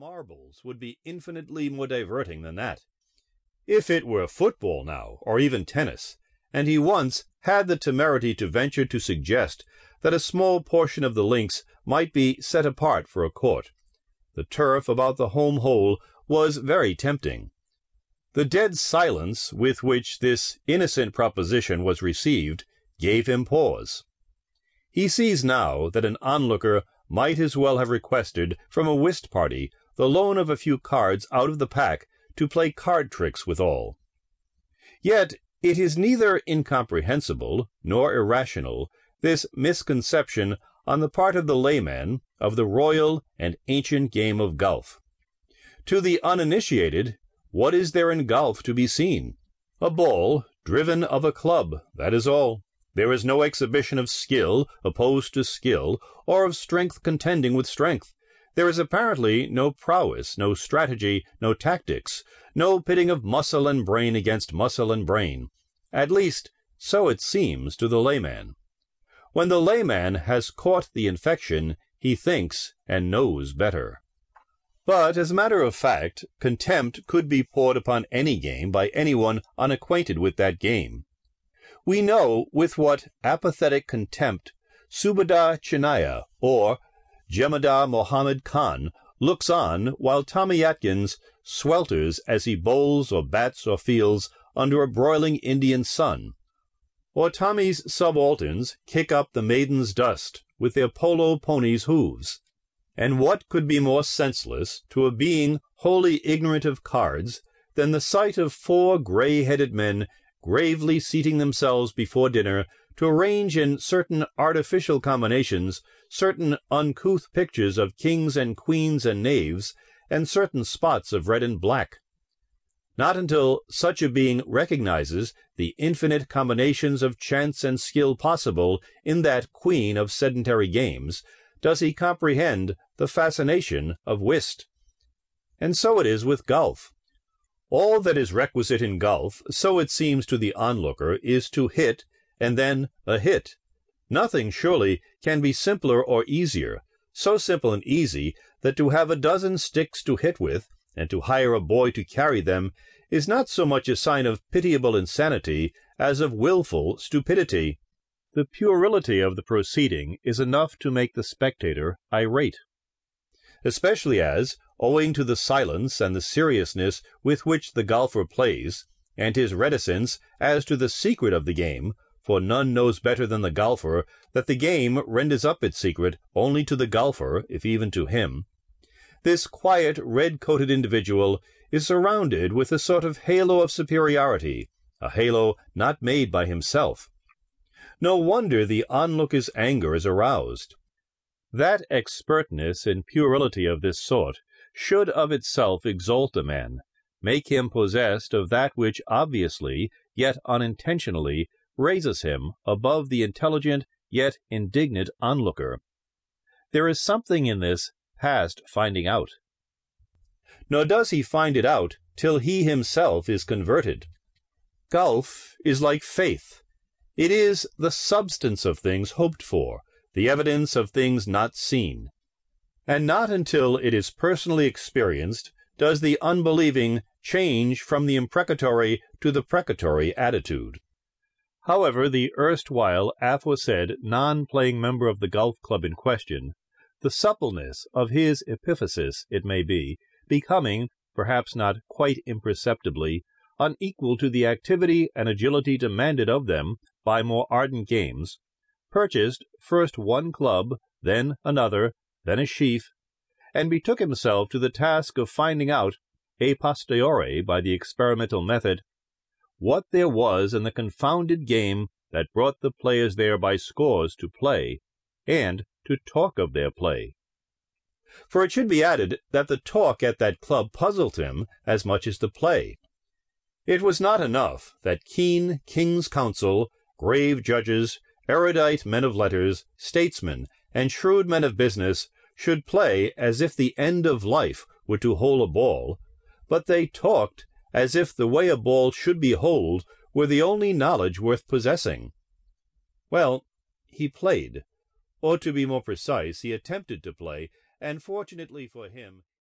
marbles would be infinitely more diverting than that. If it were football now, or even tennis, and he once had the temerity to venture to suggest that a small portion of the links might be set apart for a court. The turf about the home hole was very tempting. The dead silence with which this innocent proposition was received gave him pause. He sees now that an onlooker might as well have requested from a whist party the loan of a few cards out of the pack to play card tricks withal. Yet it is neither incomprehensible nor irrational, this misconception on the part of the layman of the royal and ancient game of golf. To the uninitiated, what is there in golf to be seen? A ball driven of a club, that is all. There is no exhibition of skill opposed to skill, or of strength contending with strength. There is apparently no prowess, no strategy, no tactics, no pitting of muscle and brain against muscle and brain. At least, so it seems to the layman. When the layman has caught the infection, he thinks and knows better. But as a matter of fact, contempt could be poured upon any game by anyone unacquainted with that game. We know with what apathetic contempt Subadar Chinnaya or Jemadar Mohammed Khan looks on while Tommy Atkins swelters as he bowls or bats or fields under a broiling Indian sun, or Tommy's subalterns kick up the maidan's dust with their polo ponies' hooves. And what could be more senseless to a being wholly ignorant of cards than the sight of four gray-headed men gravely seating themselves before dinner to arrange in certain artificial combinations certain uncouth pictures of kings and queens and knaves, and certain spots of red and black. Not until such a being recognizes the infinite combinations of chance and skill possible in that queen of sedentary games does he comprehend the fascination of whist. And so it is with golf. All that is requisite in golf, so it seems to the onlooker, is to hit, and then a hit. Nothing, surely, can be simpler or easier, so simple and easy that to have a dozen sticks to hit with, and to hire a boy to carry them, is not so much a sign of pitiable insanity as of wilful stupidity. The puerility of the proceeding is enough to make the spectator irate. Especially as, owing to the silence and the seriousness with which the golfer plays, and his reticence as to the secret of the game, for none knows better than the golfer that the game renders up its secret only to the golfer, if even to him. This quiet, red-coated individual is surrounded with a sort of halo of superiority, a halo not made by himself. No wonder the onlooker's anger is aroused. That expertness in puerility of this sort should of itself exalt a man, make him possessed of that which obviously, yet unintentionally, raises him above the intelligent yet indignant onlooker. There is something in this past finding out. Nor does he find it out till he himself is converted. Golf is like faith. It is the substance of things hoped for, the evidence of things not seen. And not until it is personally experienced does the unbelieving change from the imprecatory to the precatory attitude. However, the erstwhile aforesaid non-playing member of the golf club in question, the suppleness of his epiphysis, it may be, becoming, perhaps not quite imperceptibly, unequal to the activity and agility demanded of them by more ardent games, purchased first one club, then another, then a sheaf, and betook himself to the task of finding out, a posteriori by the experimental method, what there was in the confounded game that brought the players there by scores to play, and to talk of their play. For it should be added that the talk at that club puzzled him as much as the play. It was not enough that keen king's counsel, grave judges, erudite men of letters, statesmen, and shrewd men of business should play as if the end of life were to hole a ball, but they talked as if the way a ball should be holed were the only knowledge worth possessing. Well, he played, or to be more precise, he attempted to play, and fortunately for him,